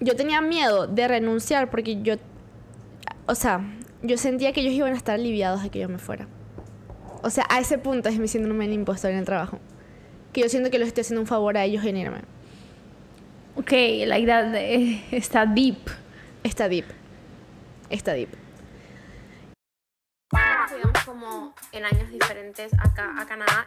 yo tenía miedo de renunciar porque yo, o sea, yo sentía que ellos iban a estar aliviados de que yo me fuera. O sea, a ese punto es mi síndrome del impostor en el trabajo. Que yo siento que les estoy haciendo un favor a ellos en irme. Ok, like that, eh, está deep. Está deep. Está deep. Nos como en años diferentes acá a Canadá.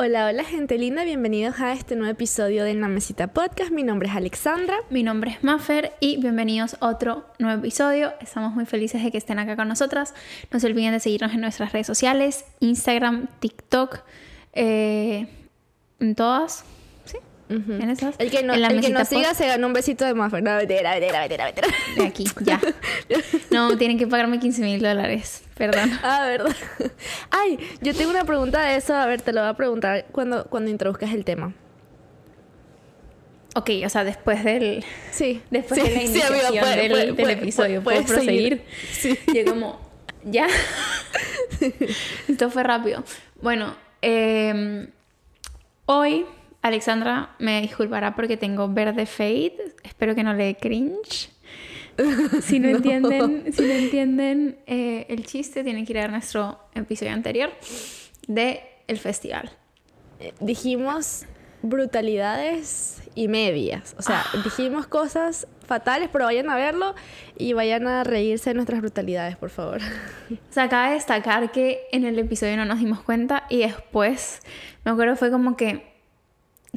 Hola, hola gente linda, bienvenidos a este nuevo episodio de La Mesita Podcast. Mi nombre es Alexandra. Mi nombre es Maffer y bienvenidos a otro nuevo episodio. Estamos muy felices de que estén acá con nosotras. No se olviden de seguirnos en nuestras redes sociales, Instagram, TikTok, eh, en todas. Sí, en esas. El que no, En la el que nos siga se gana un besito de Maffer. No, mentira, mentira, mentira, mentira. De aquí, ya. No, tienen que pagarme 15 mil dólares. Perdón. Ah, verdad. Ay, yo tengo una pregunta de eso. A ver, te lo voy a preguntar cuando, cuando introduzcas el tema. Ok, o sea, después del... Sí. Después sí, de la sí, iniciación amigo, puede- del, puede- del puede- episodio, ¿puedo puedes proseguir? seguir. Y yo como, ¿ya? Esto fue rápido. Bueno, eh, hoy Alexandra me disculpará porque tengo verde fade. Espero que no le dé cringe. Si no, entienden, si no entienden eh, el chiste, tienen que ir a ver nuestro episodio anterior de el festival. Eh, Dijimos brutalidades y medias. O sea, Ah. dijimos cosas fatales, pero vayan a verlo y vayan a reírse de nuestras brutalidades, por favor. O sea, acaba de destacar que en el episodio no nos dimos cuenta y después me acuerdo fue como que,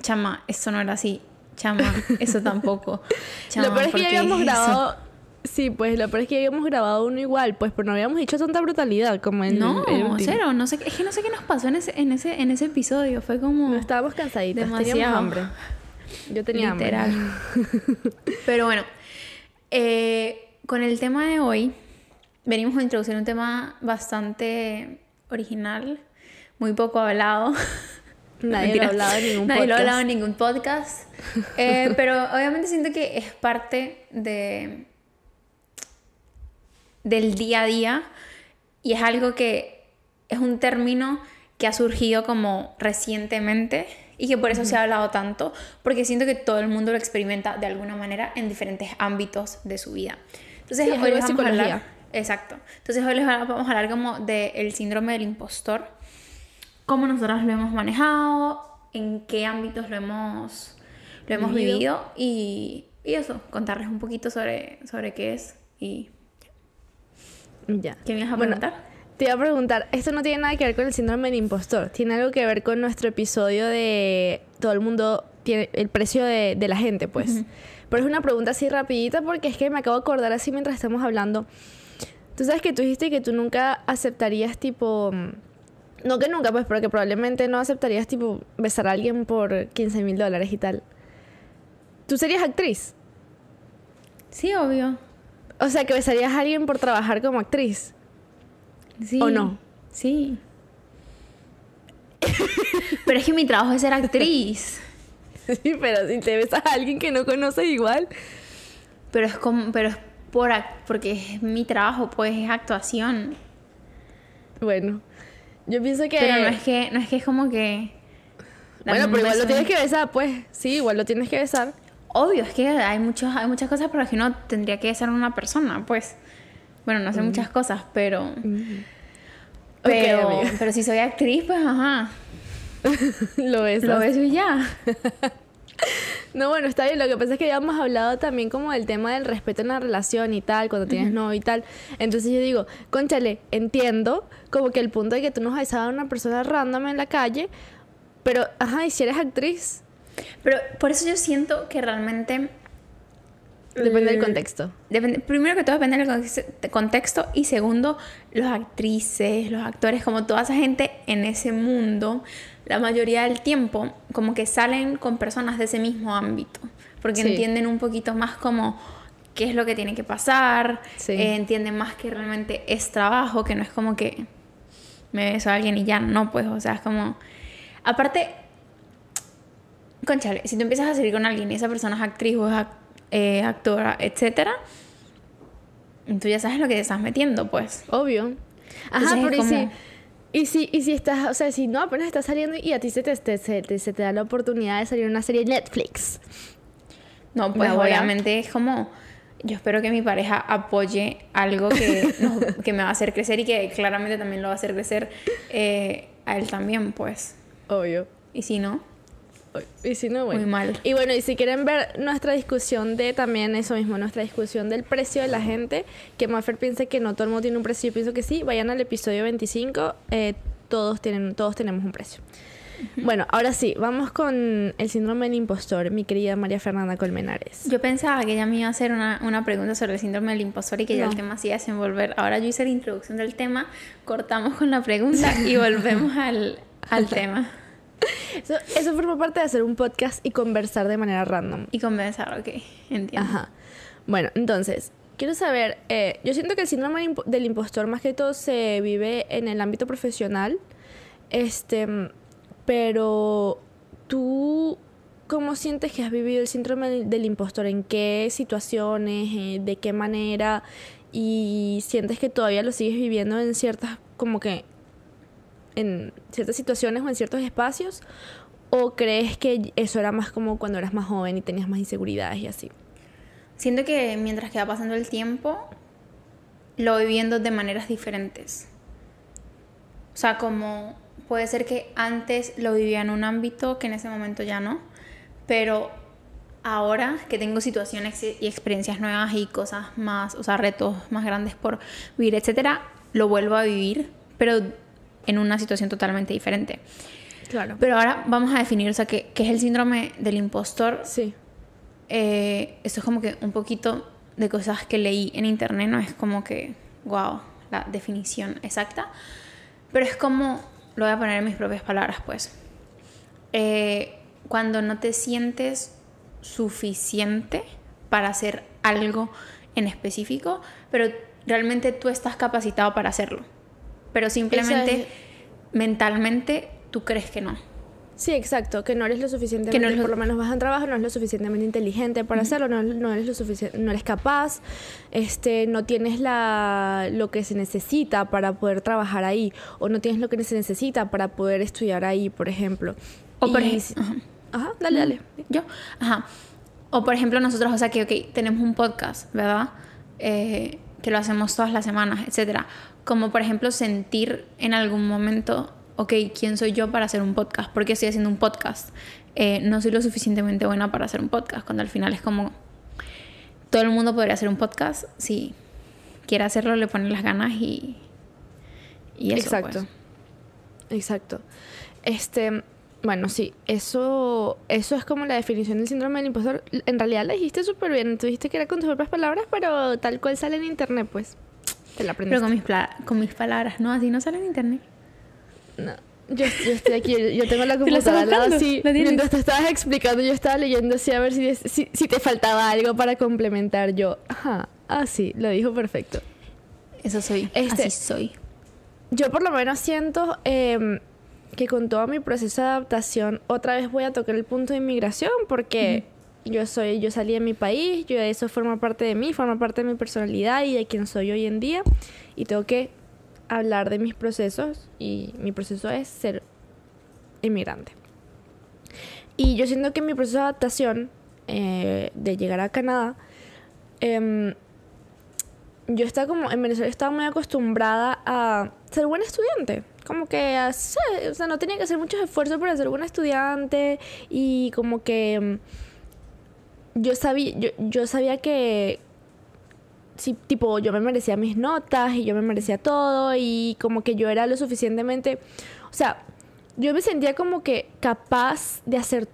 chama, esto no era así, chama, eso tampoco. Chama, lo peor es que ¿por ya habíamos eso? grabado. Sí, pues lo peor es que ya habíamos grabado uno igual, pues, pero no habíamos dicho tanta brutalidad como en No, el último. cero, no sé, es que no sé qué nos pasó en ese, en ese, en ese episodio, fue como... No, estábamos cansaditas, Demasiado. teníamos hambre. Yo tenía Literal. hambre. Pero bueno, eh, con el tema de hoy, venimos a introducir un tema bastante original, muy poco hablado. Nadie Mentira. lo ha hablado en ningún Nadie lo ha podcast. hablado en ningún podcast. Eh, pero obviamente siento que es parte de del día a día y es algo que es un término que ha surgido como recientemente y que por eso se ha hablado tanto, porque siento que todo el mundo lo experimenta de alguna manera en diferentes ámbitos de su vida. Entonces, Sí, hoy les de vamos a hablar, exacto. Entonces, hoy les vamos a hablar como del síndrome del impostor, cómo nosotros lo hemos manejado, en qué ámbitos lo hemos, lo hemos Vivido. vivido y, y eso, contarles un poquito sobre, sobre qué es y Ya. qué me ibas a Bueno, preguntar. Te iba a preguntar, esto no tiene nada que ver con el síndrome del impostor, tiene algo que ver con nuestro episodio de todo el mundo tiene el precio de, de la gente, pues. Pero es una pregunta así rapidita porque es que me acabo de acordar así mientras estamos hablando. Tú sabes que tú dijiste que tú nunca aceptarías tipo... No que nunca, pues, pero que probablemente no aceptarías tipo besar a alguien por 15 mil dólares y tal. ¿Tú serías actriz? Sí, obvio. O sea, que besarías a alguien por trabajar como actriz. Sí. ¿O no? Sí. Pero es que mi trabajo es ser actriz. Sí, pero si te besas a alguien que no conoces igual. Pero es como, pero es por porque es mi trabajo, pues es actuación. Bueno, yo pienso que. Pero no es que, no es que es como que. Bueno, pero igual lo beso tienes en- que besar, pues. Sí, igual lo tienes que besar. Obvio, es que hay muchos, hay muchas cosas por las que uno tendría que ser una persona, pues. Bueno, no sé muchas cosas, pero. Pero, Ok, amiga. pero si soy actriz, pues ajá. lo besas. Lo beso y ya. No, bueno, está bien. Lo que pasa es que ya hemos hablado también como del tema del respeto en la relación y tal, cuando tienes novio y tal. Entonces yo digo, conchale, entiendo como que el punto de que tú nos besabas a una persona random en la calle, pero, ajá, y si eres actriz, Pero por eso yo siento que realmente. depende del contexto. Depende, primero que todo depende del context- contexto y segundo, los actrices, los actores, como toda esa gente en ese mundo, la mayoría del tiempo como que salen con personas de ese mismo ámbito, porque Sí. entienden un poquito más como qué es lo que tiene que pasar, Sí. eh, entienden más que realmente es trabajo, que no es como que me beso a alguien y ya, no, pues, o sea, es como... Aparte, conchale, si tú empiezas a salir con alguien y esa persona es actriz o es eh, actora, etcétera, tú ya sabes lo que te estás metiendo, pues. Obvio. Ajá, Entonces es pero y como- si, Y si, y si estás, o sea, si no, apenas estás saliendo y a ti se te, te- se, te- se te da la oportunidad de salir una serie de Netflix. No, pues obviamente es como, yo espero que mi pareja apoye algo que, que me va a hacer crecer y que claramente también lo va a hacer crecer eh, a él también, pues. Obvio. Y si no, Y si no, bueno. Muy mal. Y bueno, y si quieren ver nuestra discusión de también eso mismo, nuestra discusión del precio de la gente, que Maffer piensa que no todo el mundo tiene un precio, yo pienso que sí, vayan al episodio 25, eh, todos, tienen, todos tenemos un precio. Bueno, ahora sí, vamos con el síndrome del impostor, mi querida María Fernanda Colmenares. yo pensaba que ella me iba a hacer una, una pregunta sobre el síndrome del impostor y que ya No. el tema se iba a desenvolver. Ahora yo hice la introducción del tema, cortamos con la pregunta y volvemos al, al tema. Eso, eso forma parte de hacer un podcast y conversar de manera random. Y comenzar, ok, entiendo. Ajá. Bueno, entonces, quiero saber, eh, yo siento que el síndrome del impo- del impostor más que todo se vive en el ámbito profesional, este, pero tú, ¿cómo sientes que has vivido el síndrome del, del impostor? ¿En qué situaciones? eh, ¿De qué manera? ¿Y sientes que todavía lo sigues viviendo en ciertas, como que, en ciertas situaciones o en ciertos espacios? ¿O crees que eso era más como cuando eras más joven y tenías más inseguridades y así? Siento que mientras que va pasando el tiempo, lo voy viendo de maneras diferentes. O sea, como puede ser que antes lo vivía en un ámbito que en ese momento ya no, pero ahora que tengo situaciones y experiencias nuevas y cosas más, o sea, retos más grandes por vivir, etcétera, lo vuelvo a vivir, pero en una situación totalmente diferente. Claro. Pero ahora vamos a definir, o sea, qué, qué es el síndrome del impostor Sí. eh, esto es como que un poquito de cosas que leí en internet, no es como que, wow, la definición exacta, pero es como, lo voy a poner en mis propias palabras, pues, Eh, cuando no te sientes suficiente para hacer algo en específico, pero realmente tú estás capacitado para hacerlo, pero simplemente es- mentalmente tú crees que no. Sí, exacto, que no eres lo suficientemente, Que no eres por lo menos vas a un trabajo, no eres lo suficientemente inteligente para hacerlo, no, no eres lo suficiente, no eres capaz, este, no tienes la lo que se necesita para poder trabajar ahí, o no tienes lo que se necesita para poder estudiar ahí, por ejemplo. O por Y ej- si- ajá. Ajá, dale, dale. Yo, ajá. O por ejemplo nosotros, o sea que, ok, tenemos un podcast, ¿verdad? Eh, que lo hacemos todas las semanas, etcétera. Como por ejemplo sentir en algún momento, ok, ¿quién soy yo para hacer un podcast? ¿Por qué estoy haciendo un podcast? Eh, no soy lo suficientemente buena para hacer un podcast, cuando al final es como, todo el mundo podría hacer un podcast, si quiere hacerlo, le pone las ganas y... Y eso, Exacto. pues. Exacto. Este, bueno, sí, eso, eso es como la definición del síndrome del impostor. En realidad la dijiste súper bien. Tú dijiste que era con tus propias palabras, pero tal cual sale en internet, pues. Te la aprendiste. Pero con mis, pla- con mis palabras, no, así no sale en internet. No, yo, yo estoy aquí, yo tengo la ¿Te la estás computadora al lado así. Mientras te estabas explicando, yo estaba leyendo así a ver si, si, si te faltaba algo para complementar. Yo, ajá, ah, sí, lo dijo perfecto. Eso soy, Este- así soy. Yo por lo menos siento em, que con todo mi proceso de adaptación otra vez voy a tocar el punto de inmigración porque yo soy, yo salí de mi país, yo eso forma parte de mí, forma parte de mi personalidad y de quien soy hoy en día y tengo que hablar de mis procesos y mi proceso es ser inmigrante. Y yo siento que mi proceso de adaptación eh, de llegar a Canadá em, yo estaba como, en Venezuela estaba muy acostumbrada a ser buena estudiante. Como que, o sea, no tenía que hacer muchos esfuerzos para ser buena estudiante y como que mm, yo sabía, yo, yo sabía que, sí, tipo, yo me merecía mis notas y yo me merecía todo y como que yo era lo suficientemente, o sea, yo me sentía como que capaz de hacer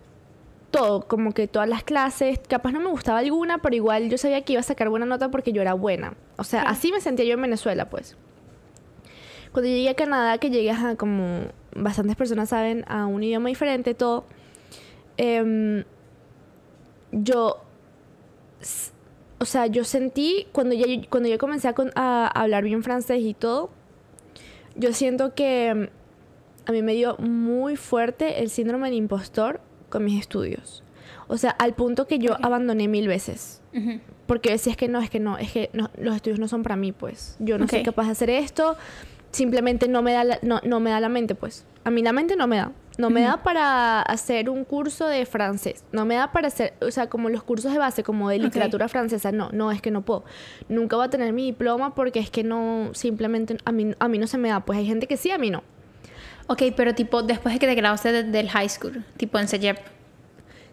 todo, como que todas las clases, capaz no me gustaba alguna, pero igual yo sabía que iba a sacar buena nota porque yo era buena. O sea, así me sentía yo en Venezuela, pues. Cuando llegué a Canadá, que llegué a como bastantes personas saben, a un idioma diferente, todo, em, yo, o sea, yo sentí, cuando ya, cuando yo comencé a, con- a hablar bien francés y todo, yo siento que em, a mí me dio muy fuerte el síndrome del impostor con mis estudios. O sea, al punto que yo abandoné mil veces. Porque decía, es que no, es que no, es que no, los estudios no son para mí, pues. Yo no soy Ok. capaz de hacer esto. simplemente no me da la, no, no me da la mente, pues. A mí la mente no me da. No me da para hacer un curso de francés. No me da para hacer, o sea, como los cursos de base, como de literatura francesa. No, no, es que no puedo. Nunca voy a tener mi diploma porque es que no, simplemente, a mí, a mí no se me da. Pues hay gente que sí, a mí no. Ok, pero tipo, después de que te graduaste de- del high school, tipo en CEGEP.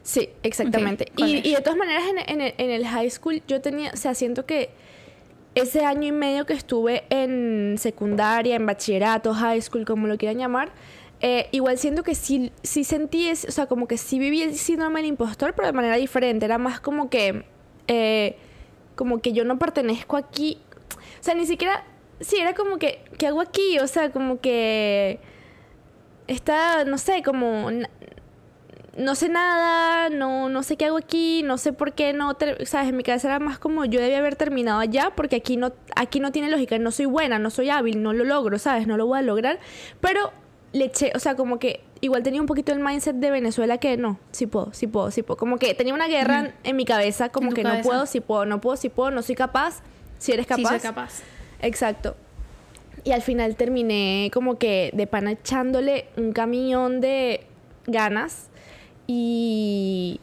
Sí, exactamente. ¿cuál y, de todas maneras, en, en el, en el high school yo tenía, o sea, siento que ese año y medio que estuve en secundaria, en bachillerato, high school, como lo quieran llamar, eh, igual siento que sí, sí sentí, ese- o sea, como que sí viví el síndrome del impostor, pero de manera diferente. Era más como que, eh, como que yo no pertenezco aquí. O sea, ni siquiera, sí, era como que, ¿qué hago aquí? O sea, como que está, no sé, como no sé nada, no, no sé qué hago aquí, no sé por qué no, sabes, en mi cabeza era más como yo debía haber terminado allá porque aquí no, aquí no tiene lógica, no soy buena, no soy hábil, no lo logro, sabes, no lo voy a lograr, pero le eché, o sea, como que igual tenía un poquito el mindset de Venezuela que no, sí puedo, sí puedo, sí puedo, como que tenía una guerra en- en mi cabeza, como que cabeza. no puedo, sí puedo, no puedo, sí puedo, no soy capaz, si eres capaz. Sí, soy capaz. Exacto. Y al final terminé como que de pana echándole un camión de ganas y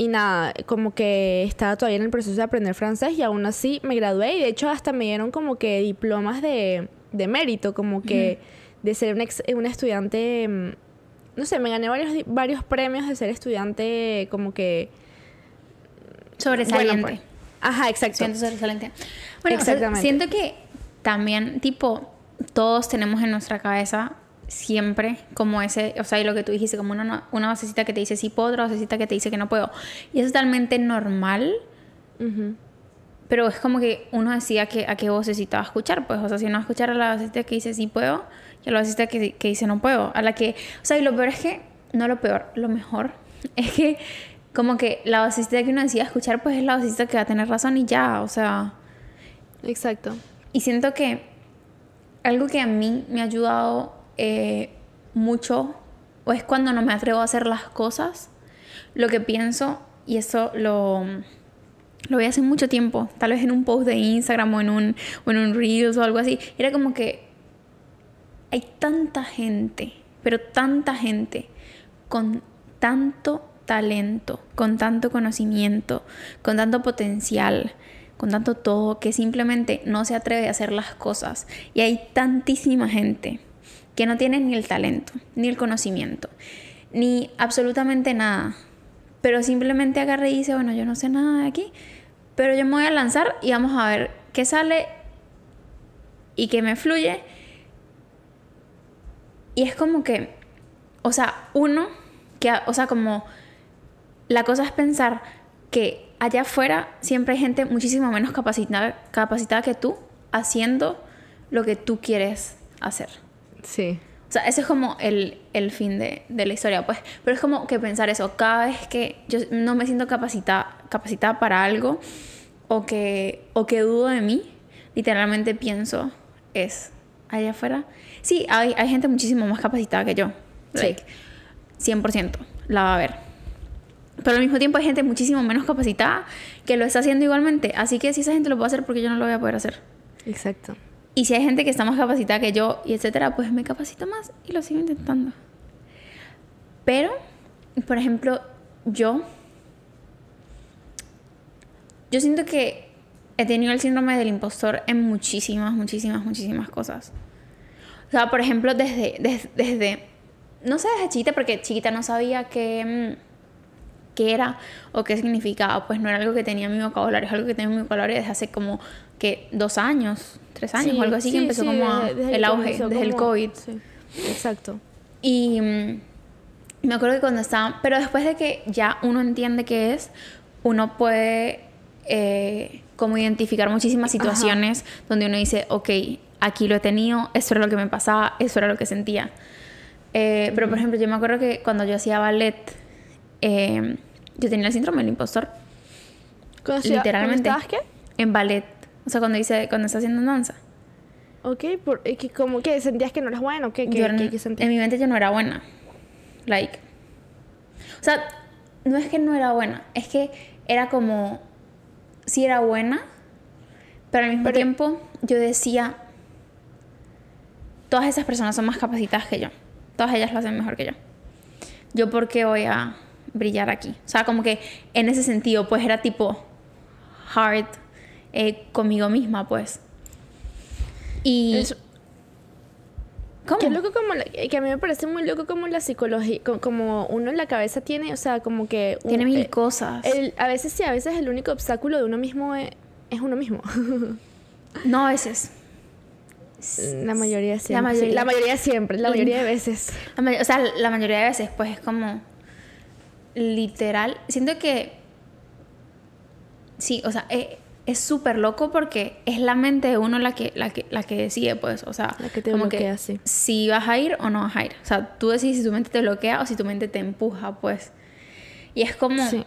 y nada, como que estaba todavía en el proceso de aprender francés y aún así me gradué y de hecho hasta me dieron como que diplomas de, de mérito, como que de ser un, ex- un estudiante, mm, no sé, me gané varios, varios premios de ser estudiante como que... Sobresaliente. bueno, pues. Ajá, exacto. Siento sobresaliente. Bueno, o sea, Exactamente. siento que también, tipo, todos tenemos en nuestra cabeza siempre como ese, o sea, y lo que tú dijiste, como una, una basecita que te dice sí puedo, otra basecita que te dice que no puedo. Y es totalmente normal, pero es como que uno decía que a qué vocecita va a escuchar, pues, o sea, si uno va a escuchar a la vocecita que dice sí puedo, la vocecita que, que dice no puedo, a la que, o sea, y lo peor es que, no lo peor, lo mejor, es que como que la vocecita que uno decía escuchar, pues es la vocecita que va a tener razón y ya, o sea... Exacto. Y siento que algo que a mí me ha ayudado eh, mucho o es cuando no me atrevo a hacer las cosas, lo que pienso, y eso lo, lo voy a hacer mucho tiempo, tal vez en un post de Instagram o en un, o en un Reels o algo así, era como que hay tanta gente, pero tanta gente con tanto talento, con tanto conocimiento, con tanto potencial, con tanto todo, que simplemente no se atreve a hacer las cosas. Y hay tantísima gente que no tiene ni el talento, ni el conocimiento, ni absolutamente nada. Pero simplemente agarra y dice, bueno, yo no sé nada de aquí, pero yo me voy a lanzar y vamos a ver qué sale y que me fluye. Y es como que, o sea, uno, que, o sea, como la cosa es pensar que allá afuera siempre hay gente muchísimo menos capacitada, capacitada que tú haciendo lo que tú quieres hacer. Sí. O sea, ese es como el, el fin de, de la historia, pues. Pero es como que pensar eso, cada vez que yo no me siento capacitada, capacitada para algo o que, o que dudo de mí, literalmente pienso es allá afuera. Sí, hay, hay gente muchísimo más capacitada que yo. Sí. Like, 100% la va a haber. Pero al mismo tiempo hay gente muchísimo menos capacitada que lo está haciendo igualmente. Así que si esa gente lo puede hacer, porque yo no lo voy a poder hacer? Exacto. Y si hay gente que está más capacitada que yo y etcétera, pues me capacito más y lo sigo intentando. Pero, por ejemplo, yo. Yo siento que he tenido el síndrome del impostor en muchísimas, muchísimas, muchísimas cosas. O sea, por ejemplo, desde. Desde. desde- no sé, desde chiquita, porque chiquita no sabía qué. mm, qué era o qué significaba. Pues no era algo que tenía en mi vocabulario, es algo que tenía en mi vocabulario desde hace como que dos años, tres años o algo así, que empezó como a- desde- desde el auge, desde el COVID. Exacto. Y mm, me acuerdo que cuando estaba, pero después de que ya uno entiende qué es, uno puede eh, como identificar muchísimas situaciones donde uno dice, ok, aquí lo he tenido, eso era lo que me pasaba, eso era lo que sentía. Eh, pero por ejemplo, yo me acuerdo que cuando yo hacía ballet, eh, yo tenía el síndrome del impostor, Cuando literalmente. ¿cuando qué? En ballet, o sea, cuando dice, cuando está haciendo danza. Ok, por, que como que sentías que no eras bueno, ¿qué, qué, Yo qué- qué sentías? en mi mente yo no era buena. Like. O sea, no es que no era buena, es que era como. Sí era buena, pero al mismo Pero- tiempo yo decía. Todas esas personas son más capacitadas que yo. Todas ellas lo hacen mejor que yo. Yo por qué voy a brillar aquí. O sea, como que en ese sentido, pues era tipo hard eh, conmigo misma, pues. Y... Es- ¿Cómo? Que loco como la- que a mí me parece muy loco como la psicología, co- como uno en la cabeza tiene, o sea, como que un- Tiene mil eh, cosas. el- a veces sí, a veces el único obstáculo de uno mismo es, es uno mismo. No a veces. La mayoría siempre. La mayoría. sí, la mayoría siempre, la mayoría de veces. La o sea, la mayoría de veces, pues es como literal. Siento que sí, o sea, es es súper loco porque es la mente de uno la que, la que, la que decide, pues, o sea, La que te como bloquea, sí. si vas a ir o no vas a ir. O sea, tú decides si tu mente te bloquea o si tu mente te empuja, pues. Y es como, Sí.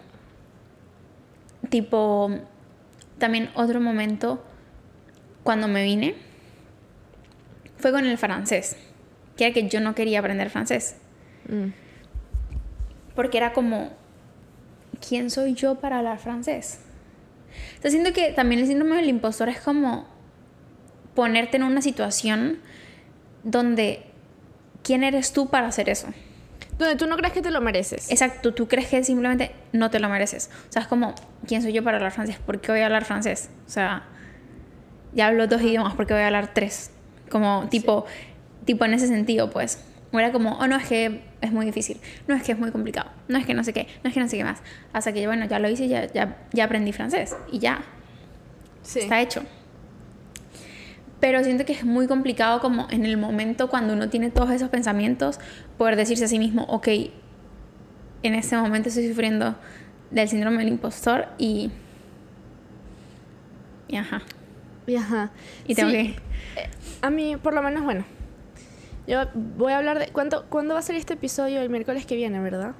tipo, también otro momento cuando me vine fue con el francés, que era que yo no quería aprender francés. Mm. Porque era como, ¿quién soy yo para hablar francés? Entonces siento que también el síndrome del impostor es como ponerte en una situación donde, ¿quién eres tú para hacer eso? Donde tú no crees que te lo mereces. Exacto, tú crees que simplemente no te lo mereces. O sea, es como, ¿quién soy yo para hablar francés? ¿Por qué voy a hablar francés? O sea, ya hablo dos idiomas, ¿por qué voy a hablar tres? Como tipo, tipo en ese sentido, pues. O Era como, oh, no, es que es muy difícil. No, es que es muy complicado. No, es que no sé qué. No, es que no sé qué más. Hasta que, bueno, ya lo hice ya, ya, ya aprendí francés. Y ya, Sí. está hecho. Pero siento que es muy complicado como en el momento cuando uno tiene todos esos pensamientos, poder decirse a sí mismo, ok, en este momento estoy sufriendo del síndrome del impostor y... Y ajá. Y ajá. Y tengo Sí, que... A mí, por lo menos, bueno. Yo voy a hablar de. ¿cuánto, ¿Cuándo va a salir este episodio? El miércoles que viene, ¿verdad?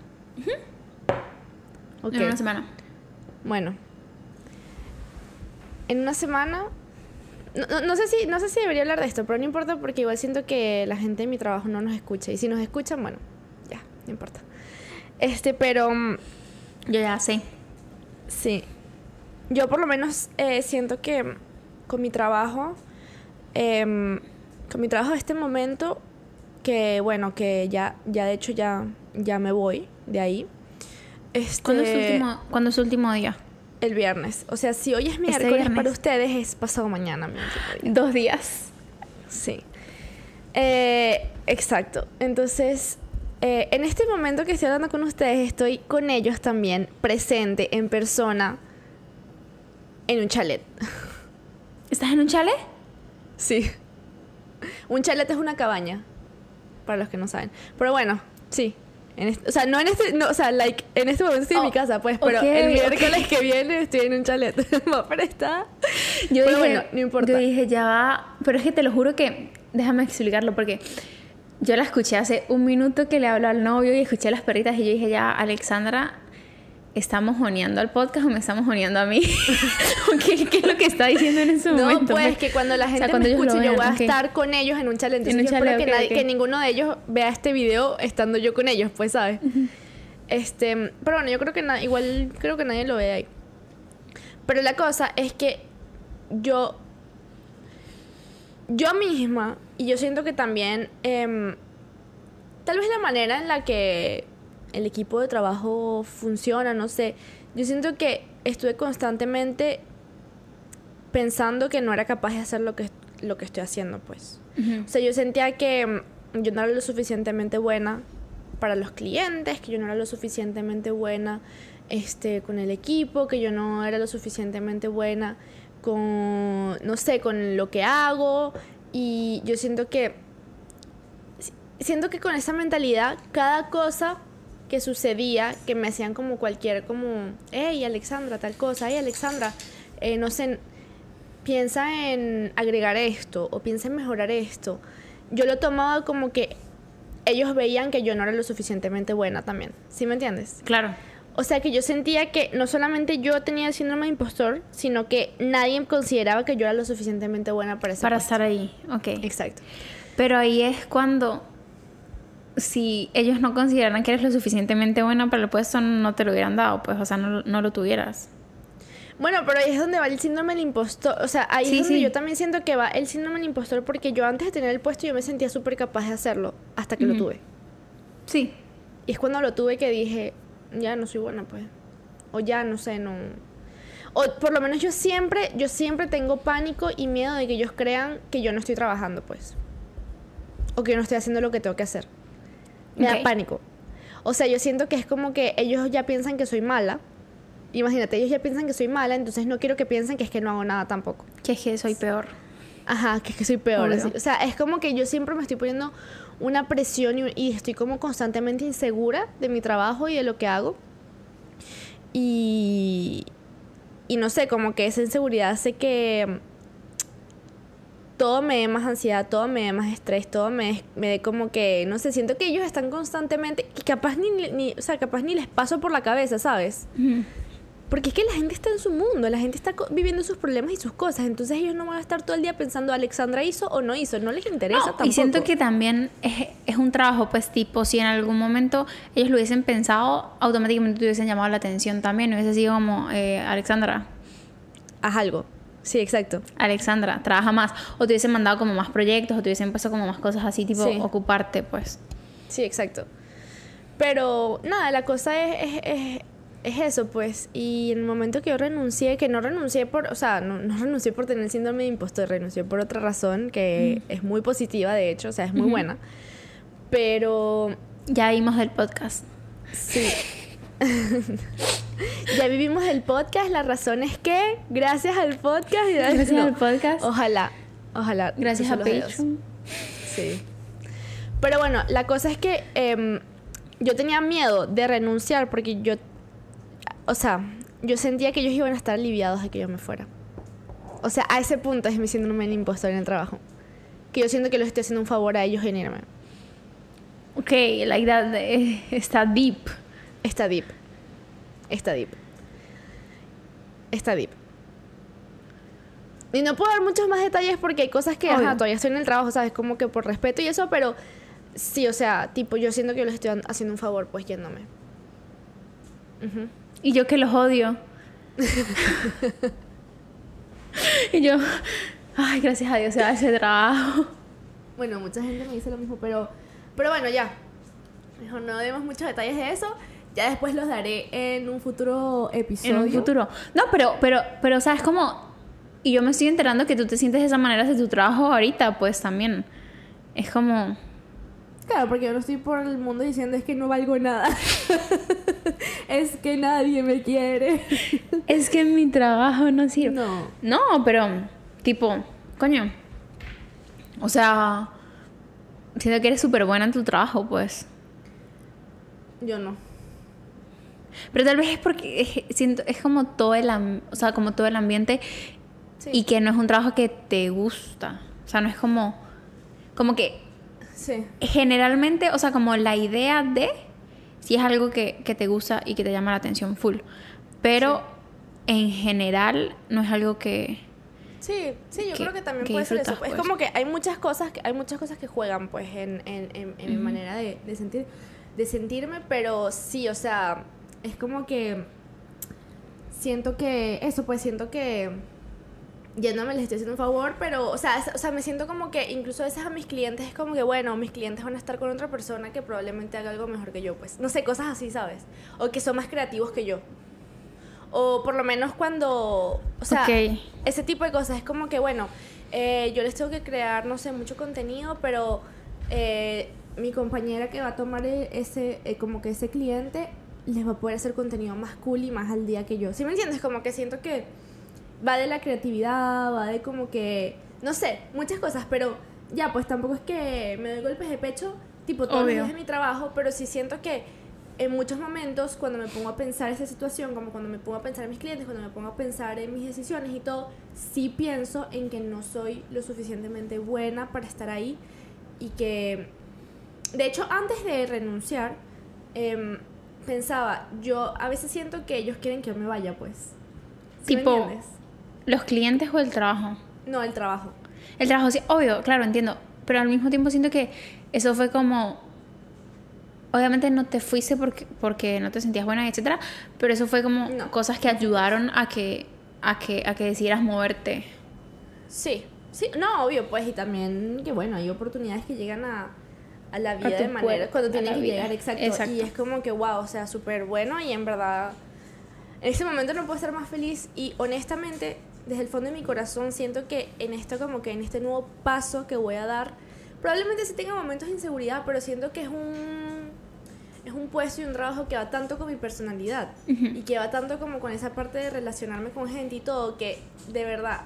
Ok. En una semana. Bueno. En una semana. No, no- no sé si, no sé si debería hablar de esto, pero no importa porque igual siento que la gente de mi trabajo no nos escucha. Y si nos escuchan, bueno, ya, no importa. Este, pero mm, Yo ya sé. sí. Yo por lo menos eh, siento que con mi trabajo, em, con mi trabajo de este momento, que bueno, que ya, ya de hecho ya, ya me voy de ahí. Este, ¿Cuándo es su último, ¿cuándo es su último día? El viernes. O sea, si hoy es miércoles Este para ustedes, es pasado mañana mi día. Dos días. Sí. Eh, exacto. Entonces, eh, en este momento que estoy hablando con ustedes, estoy con ellos también, presente, en persona, en un chalet. ¿Estás en un chalet? Sí. Un chalet es una cabaña, para los que no saben. Pero bueno, sí. En este- o sea, no en este, no, o sea, like, en este momento estoy en mi Oh, casa, pues, pero el miércoles que viene estoy en un chalet. pero está. Yo Pero dije, bueno, no importa. Yo dije, ya va. Pero es que te lo juro que. Déjame explicarlo porque yo la escuché hace un minuto que le habló al novio y escuché las perritas y yo dije, ya, Alexandra, ¿estamos joneando al podcast o me estamos joneando a mí? ¿Qué, ¿Qué es lo que está diciendo en ese No, momento? pues Me- que cuando la o sea, gente cuando me escuche, yo voy vean, a estar con ellos en un challenge. En Entonces un yo espero chale, que, nadie- ninguno de ellos vea este video estando yo con ellos, pues, ¿sabes? Este, pero bueno, yo creo que na- igual creo que nadie lo ve ahí. Pero la cosa es que yo yo misma y yo siento que también em, tal vez la manera en la que el equipo de trabajo funciona, no sé. Yo siento que estuve constantemente pensando que no era capaz de hacer lo que, lo que estoy haciendo, pues. O sea, yo sentía que mm, yo no era lo suficientemente buena para los clientes, que yo no era lo suficientemente buena este, con el equipo, que yo no era lo suficientemente buena con, no sé, con lo que hago. Y yo siento que, si- siento que con esa mentalidad, cada cosa que sucedía, que me hacían como cualquier, como, hey, Alexandra, tal cosa, hey, Alexandra, eh, no sé, piensa en agregar esto o piensa en mejorar esto. Yo lo tomaba como que ellos veían que yo no era lo suficientemente buena también. ¿Sí me entiendes? Claro. O sea que yo sentía que no solamente yo tenía el síndrome de impostor, sino que nadie consideraba que yo era lo suficientemente buena para ese Para puesto. estar ahí. Ok. Exacto. Pero ahí es cuando, si ellos no consideran que eres lo suficientemente buena para el puesto, no te lo hubieran dado, pues, o sea, no, no lo tuvieras. Bueno, pero ahí es donde va el síndrome del impostor. O sea, ahí Sí, es donde sí. yo también siento que va el síndrome del impostor porque yo antes de tener el puesto yo me sentía súper capaz de hacerlo hasta que lo tuve. Sí. Y es cuando lo tuve que dije, ya no soy buena, pues. O ya, no sé, no. O por lo menos yo siempre, yo siempre tengo pánico y miedo de que ellos crean que yo no estoy trabajando, pues. O que yo no estoy haciendo lo que tengo que hacer. Me Ok. da pánico. O sea, yo siento que es como que ellos ya piensan que soy mala. Imagínate, ellos ya piensan que soy mala, entonces no quiero que piensen que es que no hago nada tampoco. Que es que soy peor. Ajá, que es que soy peor. Así. O sea, es como que yo siempre me estoy poniendo una presión y, y estoy como constantemente insegura de mi trabajo y de lo que hago. Y, y no sé, como que esa inseguridad hace que todo me dé más ansiedad, todo me dé más estrés, todo me, me dé como que, no sé, siento que ellos están constantemente, y capaz ni, ni, o sea, capaz ni les paso por la cabeza, ¿sabes? Porque es que la gente está en su mundo, la gente está viviendo sus problemas y sus cosas, entonces ellos no van a estar todo el día pensando Alexandra hizo o no hizo, no les interesa No, tampoco. y siento que también es, es un trabajo, pues, tipo, si en algún momento ellos lo hubiesen pensado, automáticamente te hubiesen llamado la atención también. Hubiese sido como, eh, Alexandra, haz algo. Sí, exacto. Alexandra, trabaja más. O te hubiesen mandado como más proyectos, o te hubiesen puesto como más cosas así, tipo, Sí. ocuparte, pues. Sí, exacto. Pero nada, la cosa es, es, es- es eso, pues. Y en el momento que yo renuncié, que no renuncié por, o sea, no, no renuncié por tener síndrome de impostor, renuncié por otra razón que es muy positiva, de hecho, o sea, es muy buena. Pero Ya vimos del podcast. Sí. ya vivimos el podcast. La razón es que, gracias al podcast. y Gracias no, al podcast. Ojalá, ojalá. Gracias a. Patreon. Sí. Pero bueno, la cosa es que em, yo tenía miedo de renunciar porque yo. O sea, yo sentía que ellos iban a estar aliviados de que yo me fuera. O sea, a ese punto es mi síndrome del impostor en el trabajo. Que yo siento que les estoy haciendo un favor a ellos en irme. Ok, like that, está deep. Está deep. Está deep. Está deep. Y no puedo dar muchos más detalles porque hay cosas que, ajá, todavía estoy en el trabajo, ¿sabes? Como que por respeto y eso, pero sí, o sea, tipo, yo siento que yo les estoy haciendo un favor, pues yéndome. Y yo que los odio. y yo, ay, gracias a Dios se va ese trabajo. Bueno, mucha gente me dice lo mismo, pero, pero bueno, ya. Mejor no demos muchos detalles de eso. Ya después los daré en un futuro episodio. En un futuro. No, pero, pero, pero, ¿sabes cómo? Y yo me estoy enterando que tú te sientes de esa manera de tu trabajo ahorita, pues también. Es como. Claro, porque yo no estoy por el mundo diciendo es que no valgo nada. es que nadie me quiere. Es que mi trabajo no sirve. No. No, pero, tipo, coño. O sea, siento que eres súper buena en tu trabajo, pues. Yo no. Pero tal vez es porque es, siento, es como todo el, o sea, como todo el ambiente Sí. y que no es un trabajo que te gusta. O sea, no es como, como que Sí. generalmente, o sea, como la idea de si es algo que, que te gusta y que te llama la atención full. Pero en general no es algo que... Sí, sí, yo Que- creo que también que puede ser eso. disfrutas, Es pues. como que hay muchas cosas que hay muchas cosas que juegan pues en, en, en, en mi manera de, de sentir de sentirme, pero sí, o sea, es como que siento que eso pues siento que ya no me les estoy haciendo un favor, pero, o sea, o sea, me siento como que incluso a veces a mis clientes es como que, bueno, mis clientes van a estar con otra persona que probablemente haga algo mejor que yo, pues. No sé, cosas así, ¿sabes? O que son más creativos que yo. O por lo menos cuando, o sea, ese tipo de cosas. Es como que, bueno, eh, yo les tengo que crear, no sé, mucho contenido, pero eh, mi compañera que va a tomar e- ese, eh, como que ese cliente, les va a poder hacer contenido más cool y más al día que yo. ¿Sí me entiendes? Como que siento que va de la creatividad, va de como que, no sé, muchas cosas, pero ya, pues tampoco es que me doy golpes de pecho, tipo todos los días de mi trabajo, pero sí siento que en muchos momentos cuando me pongo a pensar esa situación, como cuando me pongo a pensar en mis clientes, cuando me pongo a pensar en mis decisiones y todo, sí pienso en que no soy lo suficientemente buena para estar ahí y que, de hecho, antes de renunciar, em, pensaba, yo a veces siento que ellos quieren que yo me vaya, pues. ¿Sí me Tipo-? ¿Los clientes o el trabajo? No, el trabajo. El trabajo, sí, obvio, claro, entiendo. Pero al mismo tiempo siento que eso fue como. Obviamente no te fuiste porque, porque no te sentías buena, etcétera. Pero eso fue como No. cosas que ayudaron a que a que, a que decidieras moverte. Sí, sí, no, obvio, pues, y también que bueno, hay oportunidades que llegan a, a la vida tu de manera cuando a tienen la que vida. llegar, exacto. Exacto. Y es como que, wow, o sea, súper bueno y en verdad, en este momento no puedo estar más feliz y honestamente, desde el fondo de mi corazón, siento que en esto, como que en este nuevo paso que voy a dar, probablemente sí tenga momentos de inseguridad, pero siento que es un es un puesto y un trabajo que va tanto con mi personalidad y que va tanto como con esa parte de relacionarme con gente y todo que de verdad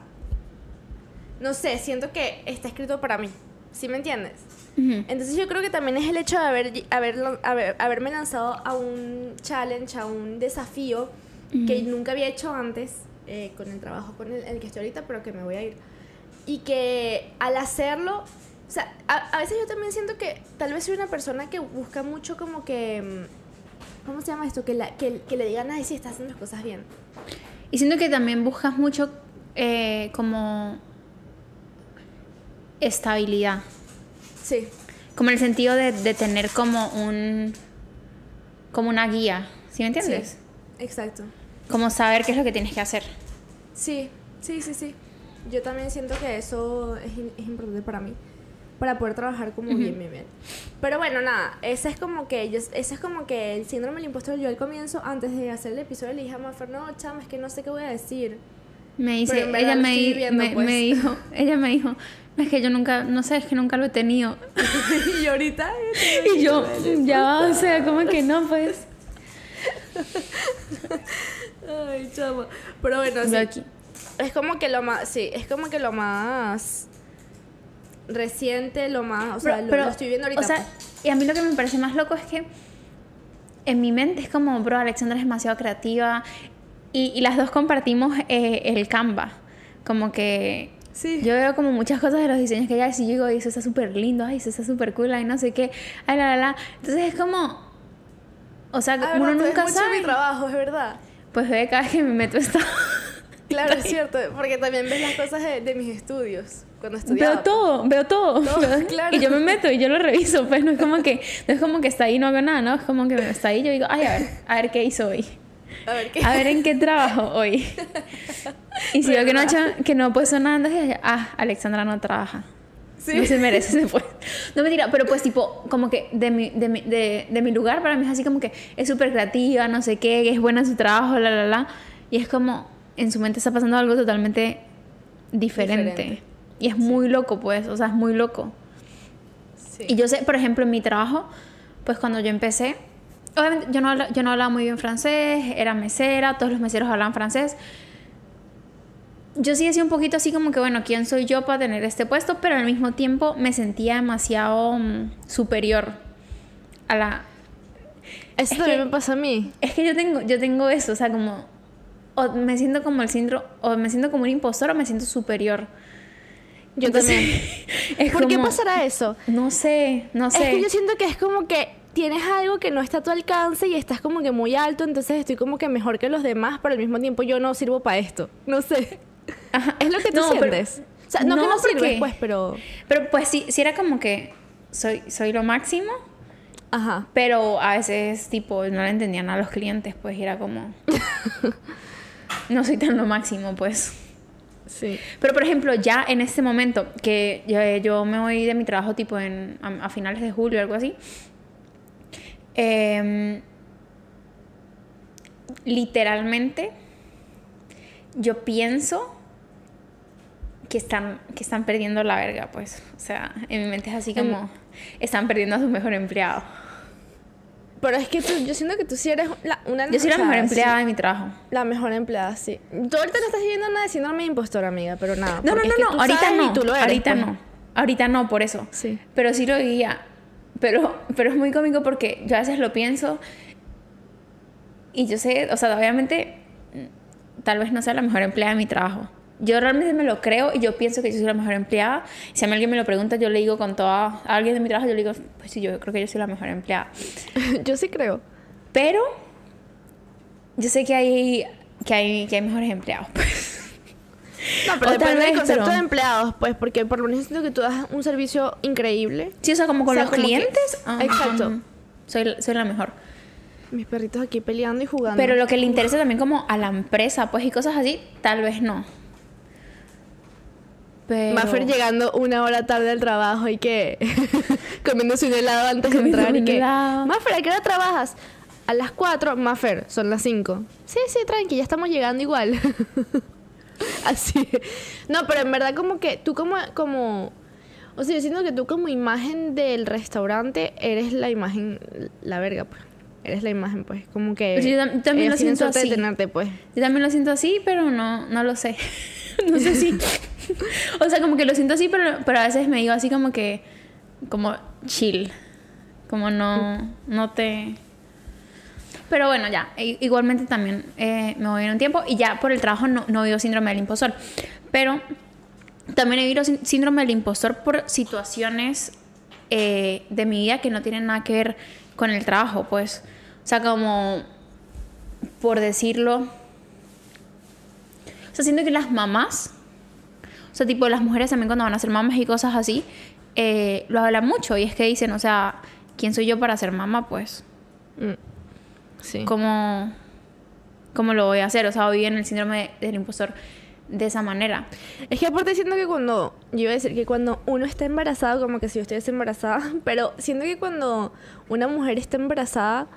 no sé, siento que está escrito para mí. ¿Sí me entiendes? Entonces yo creo que también es el hecho de haber, haber, haber- haberme lanzado a un challenge, a un desafío que nunca había hecho antes eh, con el trabajo con el, el que estoy ahorita, pero que me voy a ir. Y que al hacerlo, o sea, a, a veces yo también siento que tal vez soy una persona que busca mucho como que... mm, ¿Cómo se llama esto? Que, la- que, que le digan, ay, sí, estás haciendo las cosas bien. Y siento que también buscas mucho eh, como estabilidad. Sí, Como en el sentido de, de tener como un. como una guía. ¿Sí me entiendes? exacto. Como saber qué es lo que tienes que hacer. Sí, sí, sí, sí. Yo también siento que eso es, importante para mí. Para poder trabajar como bien, bien, bien. Pero bueno, nada, ese es como que yo, ese es como que el síndrome del impostor. Yo al comienzo, antes de hacer el episodio, le dije a Mafer, no, chama, es que no sé qué voy a decir. Me dice, verdad ella pues. me dijo, ella me dijo, es que yo nunca, no sé, es que nunca lo he tenido. y ahorita... Y yo, ya va, o sea, como que no, pues. Ay, chama. Pero bueno, sí. Aquí. Es como que lo más, sí, es como que lo más reciente, lo más, o sea, lo, lo estoy viendo ahorita. O sea, y a mí lo que me parece más loco es que en mi mente es como, bro, Alexandra es demasiado creativa y, y las dos compartimos eh, el Canva. Como que Sí. yo veo como muchas cosas de los diseños que ella hace y digo, "Ay, eso está súper lindo, ay, eso está súper cool, ay, no sé qué, ay, la, la, la. Entonces es como, o sea, Ah, uno verdad, nunca mucho sabe. mi trabajo, es verdad. Pues ve cada vez que me meto esto. Claro, es cierto, porque también ves las cosas de, de mis estudios cuando estudiaba. Veo todo, veo todo. Claro. Y yo me meto y yo lo reviso, pues no es como que, no es como que está ahí y no hago nada, no, es como que está ahí y yo digo, ay, a ver, a ver qué hizo hoy. A ver qué. A ver en qué trabajo hoy. Y si veo que no, ha hecho, que no ha puesto nada, entonces, ah, Alexandra no trabaja. Sí. No se merece ese puesto. No mentira, pero pues tipo, como que de mi, de mi, de, de mi lugar para mí es así como que es súper creativa, no sé qué, es buena en su trabajo, la, la, la. Y es como, en su mente está pasando algo totalmente diferente. Diferente. Y es muy loco, pues, o sea, es muy loco. Sí. Y yo sé, por ejemplo, en mi trabajo, pues cuando yo empecé, obviamente yo no, habla- yo no hablaba muy bien francés, era mesera, todos los meseros hablaban francés. Yo sí decía un poquito así como que, bueno, ¿quién soy yo para tener este puesto? Pero al mismo tiempo me sentía demasiado mm, superior a la... Eso es también que- me pasa a mí. Es que yo tengo, yo tengo eso, o sea, como... O me siento como el síndrome, o me siento como un impostor o me siento superior. Yo Entonces, es ¿Por qué como- pasará eso? No sé, no sé. Es que yo siento que es como que tienes algo que no está a tu alcance y estás como que muy alto, entonces estoy como que mejor que los demás, pero al mismo tiempo yo no sirvo para esto. No sé. Ajá. Es lo que tú No, pero- sientes. o sea, no, que no, no sirves, porque- pues, pero... Pero pues sí, sí era como que soy, soy lo máximo, Ajá. pero a veces tipo no le entendían a los clientes, pues y era como... no soy tan lo máximo, pues. Sí. Pero por ejemplo, ya en este momento que yo, yo me voy de mi trabajo tipo en, a, a finales de julio algo así, em, literalmente yo pienso que están, que están perdiendo la verga, pues. O sea, en mi mente es así como, están perdiendo a su mejor empleado. Pero es que tú, yo siento que tú sí eres la, una Yo soy la mejor sí, empleada de mi trabajo. La mejor empleada, sí. Tú ahorita no estás viviendo nada de síndrome de impostor, amiga, pero nada. No, no, no, no, ahorita no. tú lo eres, ahorita pues. no. Ahorita no, por eso. Sí. Pero sí lo diría. Pero, pero es muy cómico porque yo a veces lo pienso y yo sé, o sea, obviamente mm, tal vez no sea la mejor empleada de mi trabajo. Yo realmente me lo creo y yo pienso que yo soy la mejor empleada. Si a mí alguien me lo pregunta, yo le digo con toda... A alguien de mi trabajo, yo le digo, pues sí, yo creo que yo soy la mejor empleada. yo sí creo. Pero yo sé que hay, que hay, que hay mejores empleados. pues. No, pero depende del concepto pero- de empleados, pues, porque por lo menos siento que tú das un servicio increíble. Sí, o sea, como con O sea, los como que- clientes. ah, Exacto. Soy, soy la mejor. mis perritos aquí peleando y jugando. Pero lo que le interesa también como a la empresa, pues, y cosas así, tal vez no. Pero... Maffer llegando una hora tarde al trabajo y que comiéndose un helado antes de entrar y que. Maffer, ¿a qué hora trabajas? A las 4, Maffer, son las 5. Sí, sí, tranqui, ya estamos llegando igual. Así. No, pero en verdad como que tú como como o sea, yo siento que tú como imagen del restaurante eres la imagen la verga, pues. Eres la imagen, pues, como que Pues yo tam- también lo siento de así. tenerte, pues. Yo también lo siento así, pero no, no lo sé. no sé si. o sea, como que lo siento así, pero, pero a veces me digo así como que. Como chill. Como no. No te. Pero bueno, ya. Igualmente también eh, me voy en un tiempo. Y ya por el trabajo no, no vivo síndrome del impostor. Pero también he vivido sí- síndrome del impostor por situaciones eh, de mi vida que no tienen nada que ver con el trabajo, pues. O sea, como. Por decirlo. O sea, siento que las mamás. O sea, tipo, las mujeres también cuando van a ser mamás y cosas así. eh, lo hablan mucho. Y es que dicen, o sea, ¿quién soy yo para ser mamá? Pues. Mm. Sí. ¿Cómo, ¿Cómo lo voy a hacer? O sea, viví en el síndrome del impostor de esa manera. Es que aparte siento que cuando, yo iba a decir que cuando uno está embarazado, como que si yo estuviese embarazada, pero siento que cuando una mujer está embarazada,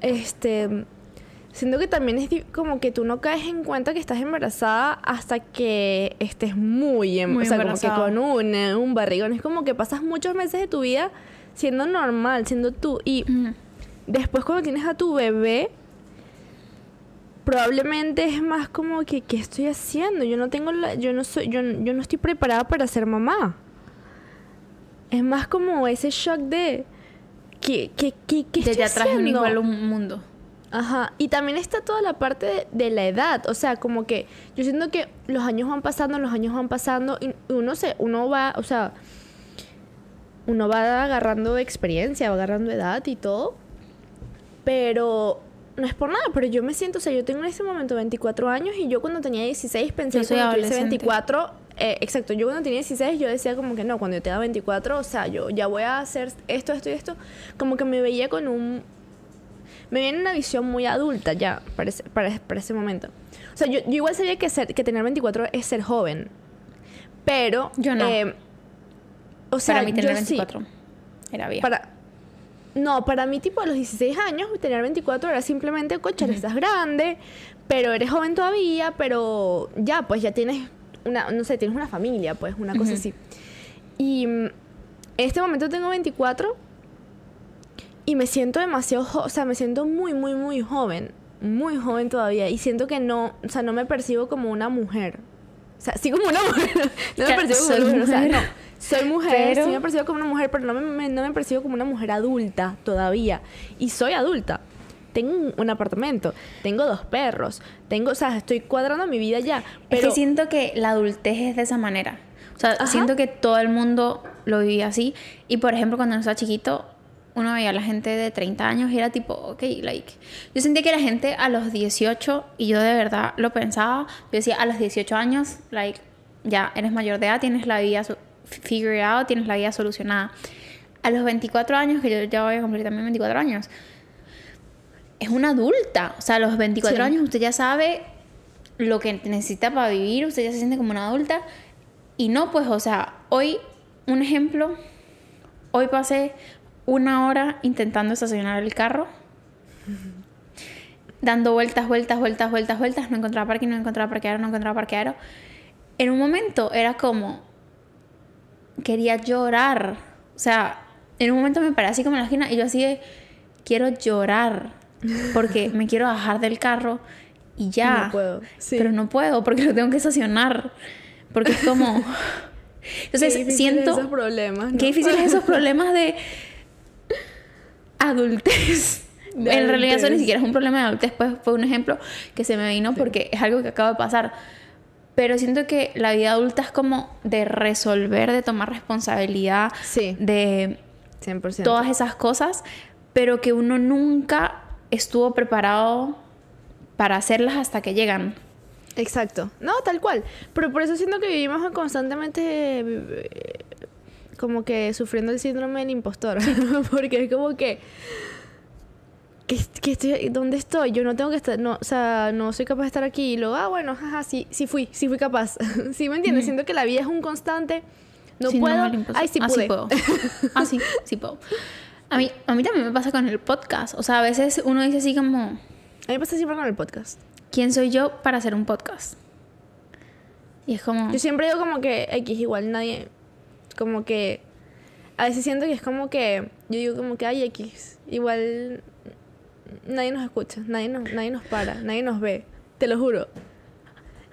este, siento que también es como que tú no caes en cuenta que estás embarazada hasta que estés muy, em- Muy o sea, embarazada. como que con un, un barrigón, es como que pasas muchos meses de tu vida siendo normal, siendo tú, y después cuando tienes a tu bebé, probablemente es más como que qué estoy haciendo yo no tengo la, yo no soy yo, yo no estoy preparada para ser mamá es más como ese shock de que que que, Desde estoy un igual un mundo. Ajá, y también está toda la parte de, de la edad, o sea, como que yo siento que los años van pasando, los años van pasando y uno se uno va, o sea, uno va agarrando experiencia, va agarrando edad y todo. Pero no es por nada, pero yo me siento, o sea, yo tengo en este momento 24 años y yo cuando tenía 16 pensé Yo que cuando tuviese adolescente. 24, eh, exacto, yo cuando tenía 16 yo decía como que no, cuando yo tenga 24, o sea, yo ya voy a hacer esto, esto y esto, como que me veía con un me viene una visión muy adulta ya para ese, para, para ese momento. O sea, yo, yo igual sabía que, ser, que tener 24 es ser joven. Pero... Yo no. eh, o sea, Para mí tener yo sí. 24 era. Para, no, para mí, tipo, a los 16 años, tener 24 era simplemente, coche, estás grande, pero eres joven todavía, pero ya, pues ya tienes una, no sé, tienes una familia, pues, una cosa así. Y mm, en este momento tengo 24 y me siento demasiado, o sea, me siento muy, muy, muy joven, muy joven todavía, y siento que no, o sea, no me percibo como una mujer. O sea, sí como una mujer, no me percibo como una mujer, o sea, mujer. no, soy mujer, Pero- sí me percibo como una mujer, pero no me, no me percibo como una mujer adulta todavía. Y soy adulta. Tengo un, apartamento, tengo dos perros, tengo, o sea, estoy cuadrando mi vida ya. Pero es que siento que la adultez es de esa manera. O sea, Ajá. siento que todo el mundo lo vivía así. Y por ejemplo, cuando uno estaba chiquito, uno veía a la gente de 30 años y era tipo, ok, like. Yo sentía que la gente a los 18, y yo de verdad lo pensaba, yo decía, a los 18 años, like, ya eres mayor de edad, tienes la vida figured out, tienes la vida solucionada. A los 24 años, que yo ya voy a cumplir también 24 años, es una adulta. O sea, a los 24 Sí. años usted ya sabe lo que necesita para vivir, usted ya se siente como una adulta. Y no, pues, o sea, hoy, un ejemplo, hoy pasé una hora intentando estacionar el carro, dando vueltas, vueltas, vueltas, vueltas, vueltas, no encontraba parking, no encontraba parqueadero, no encontraba parqueadero. En un momento era como, quería llorar. O sea, en un momento me paré así como en la esquina y yo así de, quiero llorar porque me quiero bajar del carro y ya. No puedo, sí. Pero no puedo porque lo tengo que estacionar. Porque es como... Entonces Qué siento... esos problemas. ¿no? Qué difíciles esos problemas de adultez. De en realidad eso ni adultez. siquiera es un problema de adultez, pues fue un ejemplo que se me vino porque es algo que acaba de pasar. Pero siento que la vida adulta es como de resolver, de tomar responsabilidad, Sí. de 100%. todas esas cosas, pero que uno nunca estuvo preparado para hacerlas hasta que llegan. Exacto. No, tal cual. Pero por eso siento que vivimos constantemente eh, como que sufriendo el síndrome del impostor. Porque es como que... ¿qué, qué estoy, ¿dónde estoy? Yo no tengo que estar, no, o sea, no soy capaz de estar aquí. Y luego, ah, bueno, jaja, sí, sí fui, sí fui capaz. ¿Sí me entiendes? Siento que la vida es un constante. No puedo. impostor. Ay, sí Ah, puedo. Ah, sí, sí puedo. A mí, a mí también me pasa con el podcast. O sea, a veces uno dice así como, A mí me pasa siempre con el podcast. ¿quién soy yo para hacer un podcast? Y es como, Yo siempre digo como que X igual nadie, como que a veces siento que es como que yo digo como que hay X, igual nadie nos escucha, nadie nos, nadie nos para, nadie nos ve, te lo juro.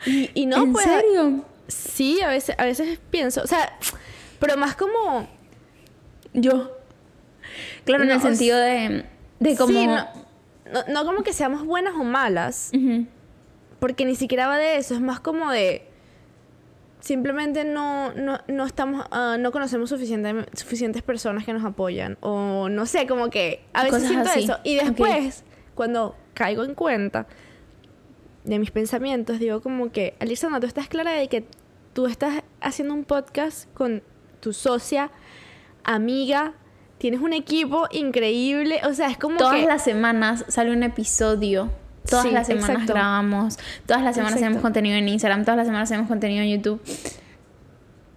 Y, y no ¿en pues serio? sí, a veces a veces pienso, o sea, pero más como Yo. Claro, en el sentido de, de como... sí, no, no, no como que seamos buenas o malas, porque ni siquiera va de eso, es más como de simplemente no, no, no estamos, ah, no conocemos suficiente, suficientes personas que nos apoyan. O no sé, como que a veces Cosas siento así. eso. Y después, cuando caigo en cuenta de mis pensamientos, digo como que, Alexandra, tú estás clara de que tú estás haciendo un podcast con tu socia, amiga, tienes un equipo increíble. O sea, es como Todas que... las semanas sale un episodio. Todas Sí, las semanas exacto. grabamos. Todas las semanas Exacto. hacemos contenido en Instagram. Todas las semanas hacemos contenido en YouTube.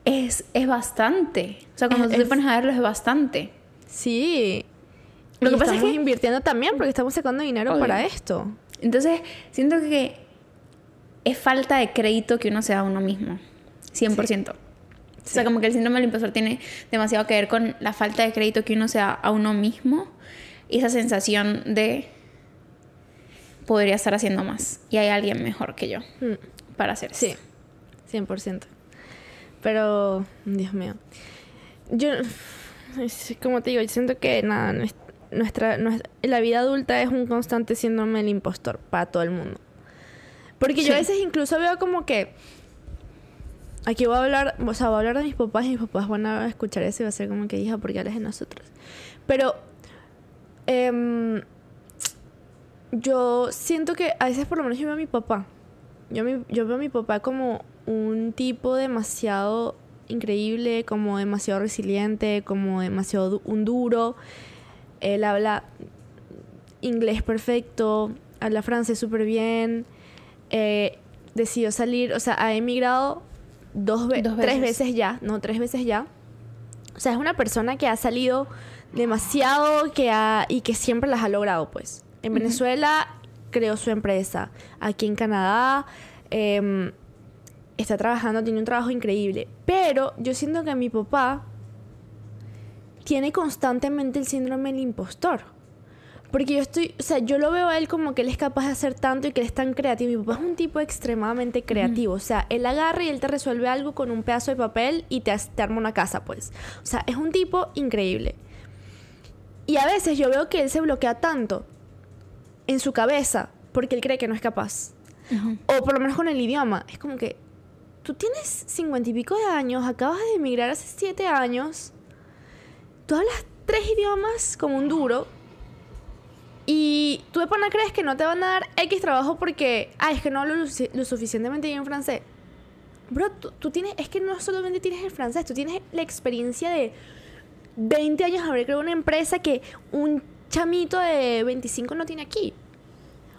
Es, es bastante. O sea, cuando Es- tú te es- pones a verlo es bastante. Sí. Lo Lo que pasa es estamos que- invirtiendo también porque estamos sacando dinero Obvio. para esto. Entonces, siento que es falta de crédito que uno se da a uno mismo. 100%. O sea, como que el síndrome del impostor tiene demasiado que ver con la falta de crédito que uno se da a uno mismo y esa sensación de podría estar haciendo más y hay alguien mejor que yo Mm, para hacer eso. Sí, 100%. Pero, Dios mío. Yo, como te digo, yo siento que nada, nues- nuestra, nuestra- la vida adulta es un constante síndrome del impostor para todo el mundo. Porque yo a Sí. veces incluso veo como que... Aquí voy a hablar, o sea, voy a hablar de mis papás y mis papás van a escuchar eso y va a ser como que hija, porque hablas de nosotros. Pero em, yo siento que a veces por lo menos yo veo a mi papá. Yo, mi- yo veo a mi papá como un tipo demasiado increíble, como demasiado resiliente, como demasiado du- un duro. Él habla inglés perfecto, habla francés súper bien. eh, decidió salir, o sea, ha emigrado dos, ve- Dos tres veces. veces ya, no, tres veces ya. O sea, es una persona que ha salido demasiado que ha, y que siempre las ha logrado, pues. En Venezuela creó su empresa. Aquí en Canadá em, está trabajando, tiene un trabajo increíble. Pero yo siento que mi papá tiene constantemente el síndrome del impostor. Porque yo estoy, o sea, yo lo veo a él como que él es capaz de hacer tanto y que él es tan creativo. Mi papá es un tipo extremadamente creativo. O sea, él agarra y él te resuelve algo con un pedazo de papel y te, te arma una casa, pues. O sea, es un tipo increíble. Y a veces yo veo que él se bloquea tanto en su cabeza porque él cree que no es capaz. O por lo menos con el idioma. Es como que tú tienes cincuenta y pico de años, acabas de emigrar hace siete años, tú hablas tres idiomas como un duro y tú de pana crees que no te van a dar X trabajo porque, ah, es que no hablo lo, lo suficientemente bien francés. Bro, tú, tú tienes, es que no solamente tienes el francés, tú tienes la experiencia de 20 años haber creado una empresa que un chamito de 25 no tiene aquí.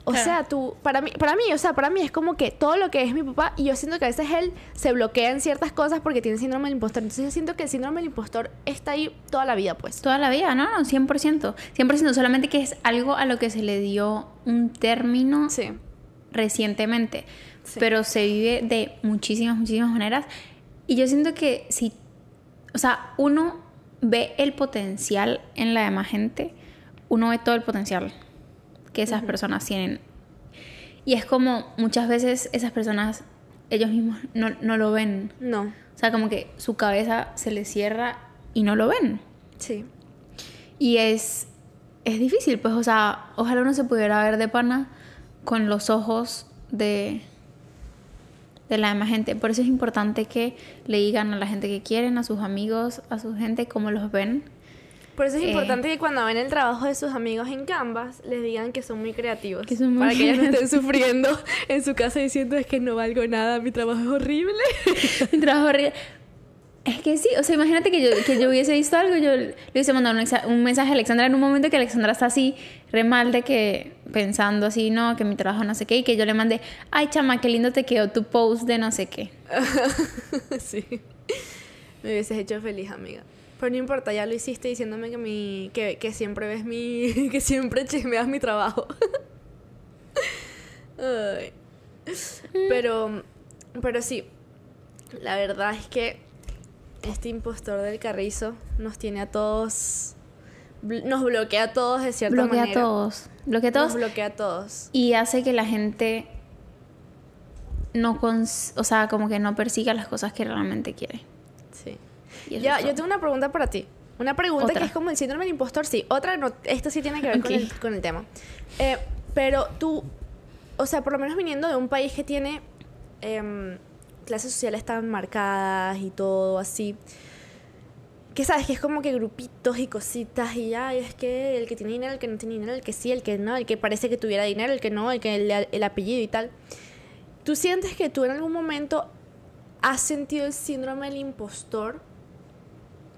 O Claro. sea, tú, para mí, para mí, o sea, para mí es como que todo lo que es mi papá, y yo siento que a veces él se bloquea en ciertas cosas porque tiene síndrome del impostor. Entonces yo siento que el síndrome del impostor está ahí toda la vida, pues. Toda la vida, no, no, 100%. 100%, solamente que es algo a lo que se le dio un término Sí. recientemente, Sí. pero se vive de muchísimas, muchísimas maneras. Y yo siento que si, o sea, uno ve el potencial en la demás gente, uno ve todo el potencial que esas personas tienen. Y es como muchas veces esas personas, ellos mismos no, no lo ven. No. O sea, como que su cabeza se les cierra y no lo ven. Sí. Y es, es difícil, pues, o sea, ojalá uno se pudiera ver de pana con los ojos de, de la demás gente. Por eso es importante que le digan a la gente que quieren, a sus amigos, a su gente, cómo los ven. Por eso es Eh. importante que cuando ven el trabajo de sus amigos en Canvas, les digan que son muy creativos. Que son muy para que ellos no estén sufriendo en su casa diciendo es que no valgo nada, mi trabajo es horrible. Mi trabajo horrible. Es que sí, o sea, imagínate que yo, que yo hubiese visto algo, yo le hubiese mandado un, un mensaje a Alexandra en un momento que Alexandra está así re mal de que pensando así, no, que mi trabajo no sé qué, y que yo le mandé, ay chama, qué lindo te quedó tu post de no sé qué. sí. Me hubieses hecho feliz, amiga. Pero no importa, ya lo hiciste diciéndome que mi que, que siempre ves mi que siempre chismeas mi trabajo. Ay. Pero pero sí. La verdad es que este impostor del carrizo nos tiene a todos bl- nos bloquea a todos de cierta Bloquea a manera. todos. Bloquea a todos. Nos bloquea a todos. y hace que la gente no cons o sea como que no persiga las cosas que realmente quiere Ya, yo tengo una pregunta para ti. Una pregunta Otra. que es como el síndrome del impostor, sí. Otra, no, esto sí tiene que ver con, Ok. el, con el tema. Eh, pero tú, o sea, por lo menos viniendo de un país que tiene em, clases sociales tan marcadas y todo así, que sabes que es como que grupitos y cositas y ya, es que el que tiene dinero, el que no tiene dinero, el que sí, el que no, el que parece que tuviera dinero, el que no, el que el, el apellido y tal. ¿Tú sientes que tú en algún momento has sentido el síndrome del impostor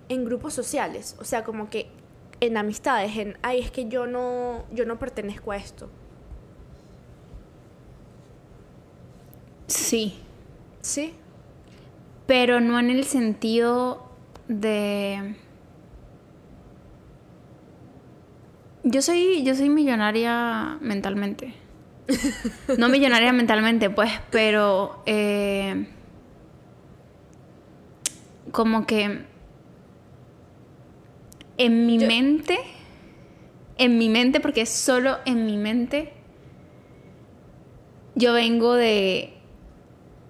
en grupos sociales? O sea, como que en amistades, en, ay, es que yo no, yo no pertenezco a esto. sí ¿Sí? pero no en el sentido de yo soy yo soy millonaria mentalmente no millonaria mentalmente pues pero eh, como que en mi Yo- mente en mi mente porque es solo en mi mente yo vengo de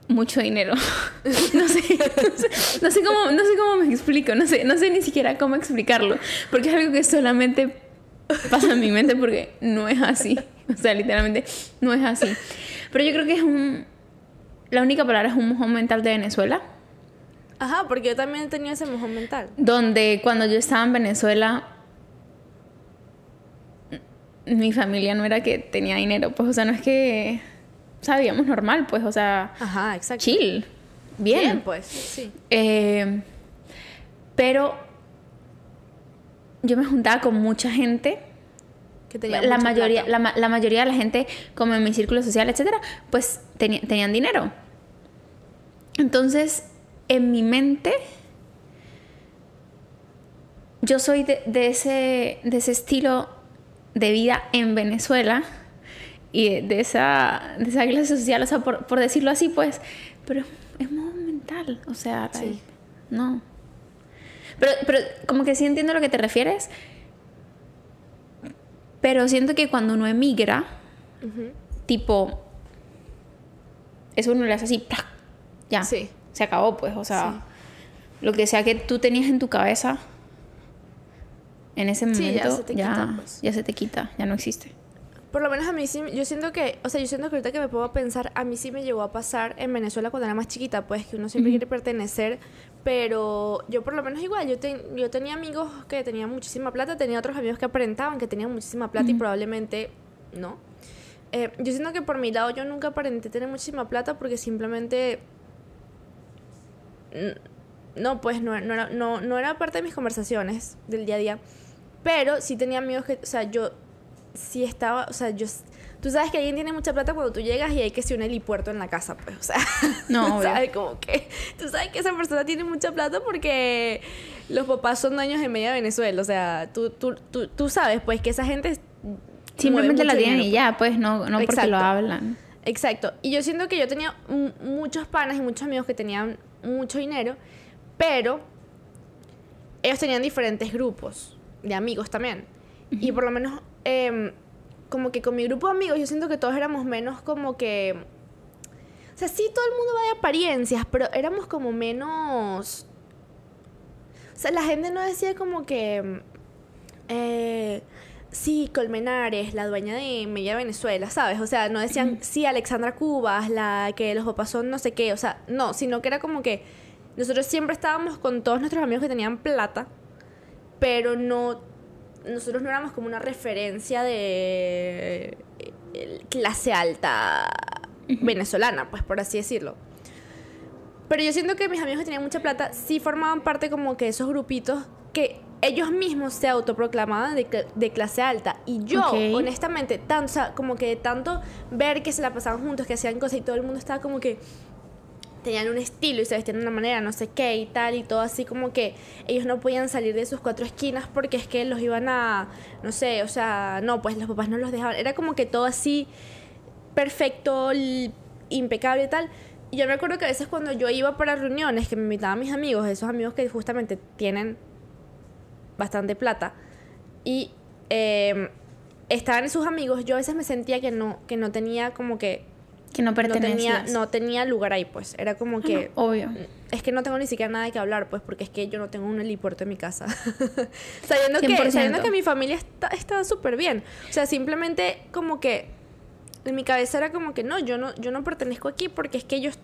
mucho dinero. no, sé, no, sé, no sé cómo, no sé cómo me explico, no sé, no sé ni siquiera cómo explicarlo, porque es algo que solamente pasa en mi mente porque no es así. O sea, literalmente no es así. Pero yo creo que es un la única palabra es un mojón mental de Venezuela, Ajá, porque yo también tenido ese mojón mental. donde cuando yo estaba en Venezuela mi familia no era que tenía dinero, pues o sea, no es que sabíamos normal, pues, o sea, Ajá, exacto. chill, bien. pues, sí. Eh, pero yo me juntaba con mucha gente. Que tenía La mayoría, la, la mayoría de la gente, como en mi círculo social, etcétera, pues teni- tenían dinero. Entonces, en mi mente, yo soy de, de ese, de ese estilo de vida en Venezuela y de, de esa, de esa clase social, o sea, por, por decirlo así, pues, pero es modo mental, o sea, Sí. no. Pero, pero como que sí entiendo a lo que te refieres, pero siento que cuando uno emigra, tipo, eso uno le hace así, ¡plac! ya, Sí. Se acabó, pues, o sea, lo que sea que tú tenías en tu cabeza en ese Sí, ya momento, se te ya, quita, pues. ya se te quita, ya no existe. Por lo menos a mí sí, yo siento que, o sea, yo siento que ahorita que me puedo pensar, a mí sí me llegó a pasar en Venezuela cuando era más chiquita, pues que uno siempre quiere pertenecer, pero yo por lo menos igual, yo, ten- yo tenía amigos que tenían muchísima plata, tenía otros amigos que aparentaban que tenían muchísima plata y probablemente no. Eh, yo siento que por mi lado yo nunca aparenté tener muchísima plata porque simplemente... No, pues no, no, era, no, no era parte de mis conversaciones del día a día. Pero sí tenía amigos que, o sea, yo sí estaba, o sea, yo... Tú sabes que alguien tiene mucha plata cuando tú llegas y hay que ser un helipuerto en la casa, pues, o sea... No. ¿Sabes? Como que... Tú sabes que esa persona tiene mucha plata porque los papás son dueños de media Venezuela, o sea, tú, tú, tú, tú sabes, pues, que esa gente... Simplemente la tienen dinero, y ya, pues, no, no porque Exacto. lo hablan. Exacto. Y yo siento que yo tenía muchos panas y muchos amigos que tenían mucho dinero, pero ellos tenían diferentes grupos de amigos también. Y por lo menos, em, como que con mi grupo de amigos, yo siento que todos éramos menos como que... O sea, sí, todo el mundo va de apariencias, pero éramos como menos... O sea, la gente no decía como que... Eh, sí, Colmenares, la dueña de Media Venezuela, ¿sabes? O sea, no decían, sí, Alexandra Cubas, la que los papás son no sé qué, o sea, no, sino que era como que nosotros siempre estábamos con todos nuestros amigos que tenían plata, pero no, nosotros no éramos como una referencia de eh, clase alta venezolana, pues por así decirlo. Pero yo siento que mis amigos que tenían mucha plata sí formaban parte como que de esos grupitos que ellos mismos se autoproclamaban de, cl- de clase alta. Y yo, honestamente, tanto, o sea, como que tanto ver que se la pasaban juntos, que hacían cosas y todo el mundo estaba como que tenían un estilo y se vestían de una manera, no sé qué y tal, y todo así como que ellos no podían salir de sus cuatro esquinas porque es que los iban a, no sé, o sea, no, pues los papás no los dejaban. Era como que todo así perfecto, impecable y tal. Y yo me acuerdo que a veces cuando yo iba para reuniones, que me invitaban mis amigos, esos amigos que justamente tienen bastante plata, y eh, estaban sus amigos, yo a veces me sentía que no, que no tenía como que Que no no tenía, pertenecías. no tenía lugar ahí, pues. Era como que. Obvio. Es que no tengo ni siquiera nada que hablar, pues, porque es que yo no tengo un helipuerto en mi casa. sabiendo, que, 100%. sabiendo que mi familia está, está súper bien. O sea, simplemente como que. En mi cabeza era como que no, yo no, yo no pertenezco aquí porque es que ellos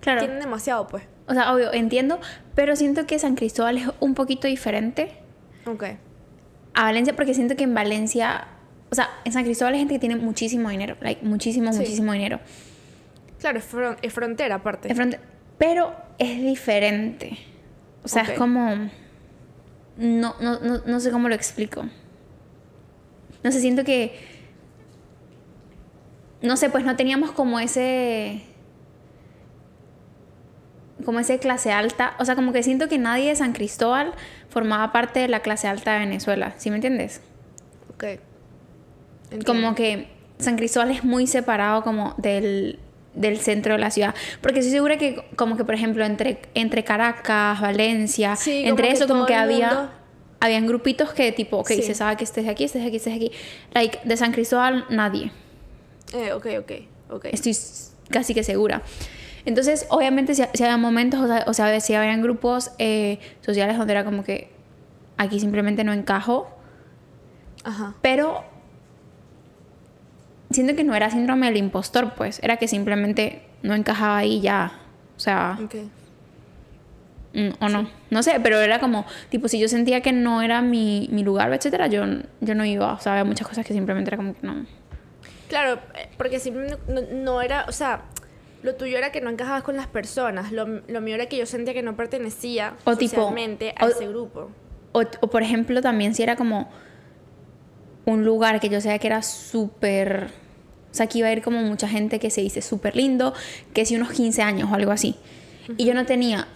Claro. tienen demasiado, pues. O sea, obvio, entiendo, pero siento que San Cristóbal es un poquito diferente Ok. a Valencia porque siento que en Valencia, o sea, en San Cristóbal hay gente que tiene muchísimo dinero, like muchísimo, Sí. muchísimo dinero. Claro, es, fron- es frontera aparte. De frente- pero es diferente. O sea, es como no, no, no, no sé cómo lo explico. No sé, siento que no sé, pues no teníamos como ese como ese clase alta, o sea, como que siento que nadie de San Cristóbal formaba parte de la clase alta de Venezuela, ¿sí me entiendes? Ok. Entiendo. Como que San Cristóbal es muy separado como del, del centro de la ciudad. Porque estoy segura que como que, por ejemplo, entre, entre Caracas, Valencia, Sí, entre eso como que había... mundo- Habían grupitos que tipo, ok, Sí. se sabe que estés aquí, estés aquí, estés aquí. Like, de San Cristóbal, nadie. Eh, ok, ok, ok. Estoy casi que segura. Entonces, obviamente, si, si había momentos, o sea, o sea, si habían grupos eh, sociales donde era como que aquí simplemente no encajo, Ajá. pero siento que no era síndrome del impostor, pues, era que simplemente no encajaba ahí ya. O sea, Ok. mm, o no. No sé, pero era como, tipo, si yo sentía que no era mi, mi lugar, etcétera, yo, yo no iba. O sea, había muchas cosas que simplemente era como que no. Claro, eh, porque siempre no, no era, o sea, lo tuyo era que no encajabas con las personas, lo, lo mío era que yo sentía que no pertenecía O tipo- socialmente a o- ese grupo. O, o, por ejemplo, también si era como un lugar que yo sabía que era súper. O sea, que iba a ir como mucha gente que se dice súper lindo, que si unos 15 años o algo así. Y yo no tenía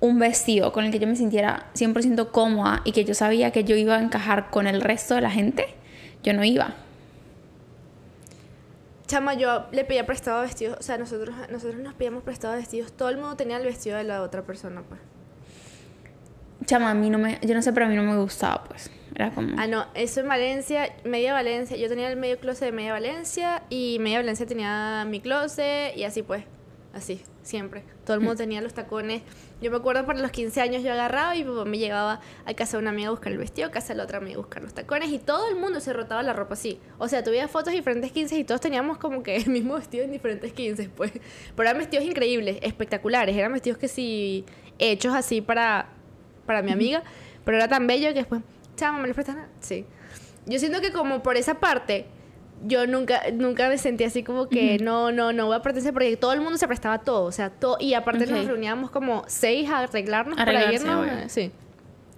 un vestido con el que yo me sintiera 100% cómoda y que yo sabía que yo iba a encajar con el resto de la gente, yo no iba. Chama, yo le pedía prestado vestidos, o sea, nosotros, nosotros nos pedíamos prestado vestidos, todo el mundo tenía el vestido de la otra persona, pues. Chama, a mí no me. Yo no sé, pero a mí no me gustaba, pues. Era como. Ah, no, eso en Valencia, media Valencia, yo tenía el medio closet de media Valencia y media Valencia tenía mi closet y así pues, así, siempre. Todo el mundo tenía los tacones. Yo me acuerdo para los 15 años yo agarraba y mi papá me llegaba a casa de una amiga a buscar el vestido, a casa de la otra amiga a buscar los tacones y todo el mundo se rotaba la ropa así. O sea, tuviera fotos de diferentes 15 y todos teníamos como que el mismo vestido en diferentes 15 pues. Pero eran vestidos increíbles, espectaculares, eran vestidos que sí hechos así para para mi amiga, pero era tan bello que después, chama, ¿me los prestas? Sí. Yo siento que como por esa parte, yo nunca, nunca me sentí así como que no, no, no voy a pertenecer porque todo el mundo se prestaba todo, o sea, todo, y aparte nos reuníamos como seis a arreglarnos para irnos. eh, Sí.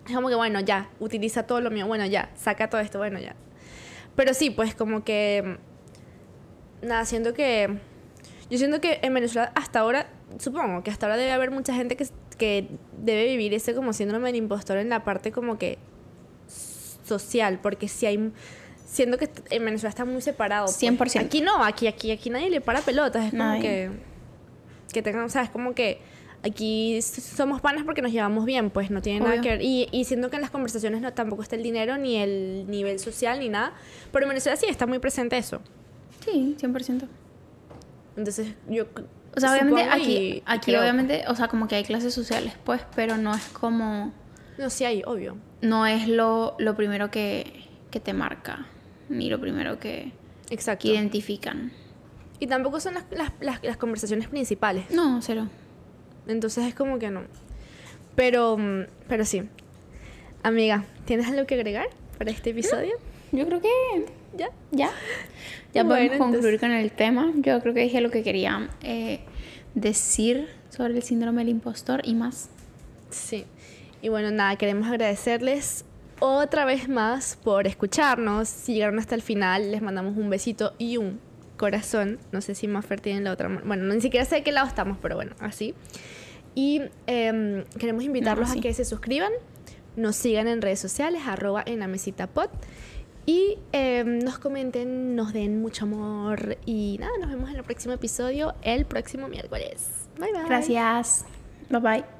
Es como que, bueno, ya, utiliza todo lo mío, bueno, ya, saca todo esto, bueno, ya. Pero sí, pues como que, nada, siento que, yo siento que en Venezuela hasta ahora, supongo que hasta ahora debe haber mucha gente que, que debe vivir ese como síndrome del impostor en la parte como que social, porque si hay, siento que en Venezuela está muy separado. pues. 100%. Aquí no, aquí, aquí, aquí nadie le para pelotas, es como Nadie. que, que tengan, o sea, es como que aquí somos panas porque nos llevamos bien, pues no tiene nada que ver. Y, y siento que en las conversaciones no tampoco está el dinero, ni el nivel social, ni nada. Pero en Venezuela sí está muy presente eso. Sí, 100%. Entonces yo... O sea, obviamente aquí, y- aquí creo, obviamente, o sea, como que hay clases sociales, pues, pero no es como, No, sí hay, obvio. no es lo, lo primero que, que te marca, ni lo primero que, Exacto. que identifican. Y tampoco son las, las, las, las conversaciones principales. No, cero. Entonces es como que no. Pero, mm, pero sí. Amiga, ¿tienes algo que agregar para este episodio? Yo creo que ¿Ya? ya. Ya Bueno, podemos concluir entonces- con el tema. Yo creo que dije lo que quería eh, decir sobre el síndrome del impostor y más. Sí. Y bueno, nada, queremos agradecerles otra vez más por escucharnos. Si llegaron hasta el final, les mandamos un besito y un corazón. No sé si Maffer tiene la otra mano. Bueno, ni siquiera sé de qué lado estamos, pero bueno, así. Y em, queremos invitarlos No, a sí. que se suscriban, nos sigan en redes sociales, arroba en la mesita pod. Y em, nos comenten, nos den mucho amor. Y nada, nos vemos en el próximo episodio, el próximo miércoles. Bye bye. Gracias. Bye bye.